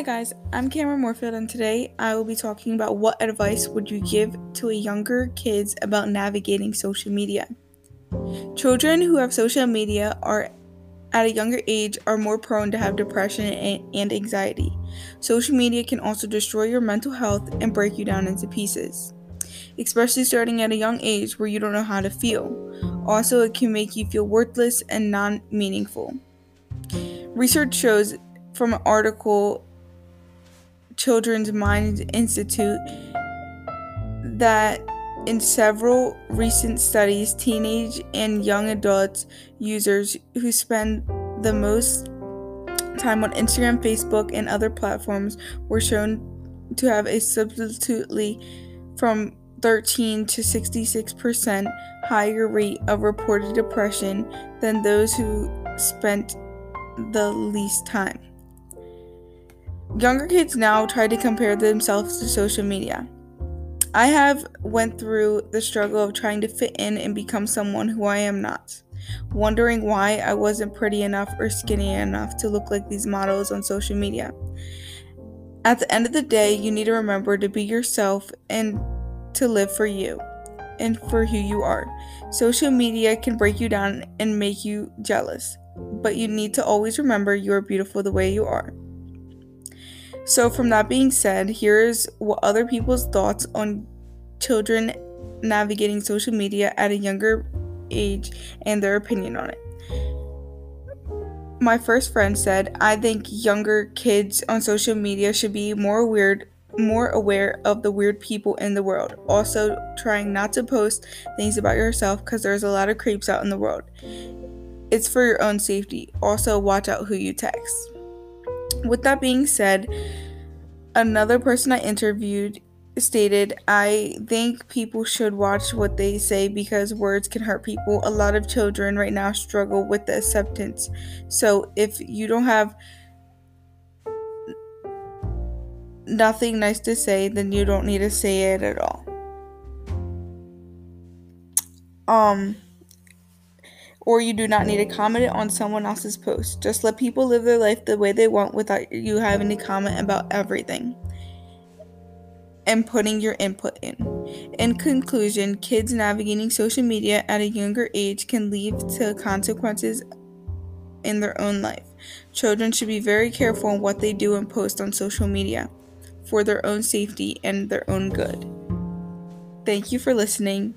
Hi guys, I'm Cameron Moorfield and today I will be talking about what advice would you give to younger kids about navigating social media. Children who have social media are at a younger age are more prone to have depression and anxiety. Social media can also destroy your mental health and break you down into pieces, especially starting at a young age where you don't know how to feel. Also, it can make you feel worthless and non meaningful. Research shows from an article Children's Mind Institute that in several recent studies, teenage and young adults users who spend the most time on Instagram, Facebook, and other platforms were shown to have a substantially from 13 to 66% higher rate of reported depression than those who spent the least time. Younger kids now try to compare themselves to social media. I have went through the struggle of trying to fit in and become someone who I am not, wondering why I wasn't pretty enough or skinny enough to look like these models on social media. At the end of the day, you need to remember to be yourself and to live for you and for who you are. Social media can break you down and make you jealous, but you need to always remember you are beautiful the way you are. So, from that being said, here's what other people's thoughts on children navigating social media at a younger age and their opinion on it. My first friend said, I think younger kids on social media should be more weird more aware of the weird people in the world. Also, trying not to post things about yourself because there's a lot of creeps out in the world. It's for your own safety. Also, watch out who you text. With that being said, another person I interviewed stated, I think people should watch what they say because words can hurt people. A lot of children right now struggle with the acceptance. So if you don't have nothing nice to say, then you don't need to say it at all. Um, or you do not need to comment on someone else's post. Just let people live their life the way they want without you having to comment about everything and putting your input in. In conclusion, kids navigating social media at a younger age can lead to consequences in their own life. Children should be very careful on what they do and post on social media for their own safety and their own good. Thank you for listening.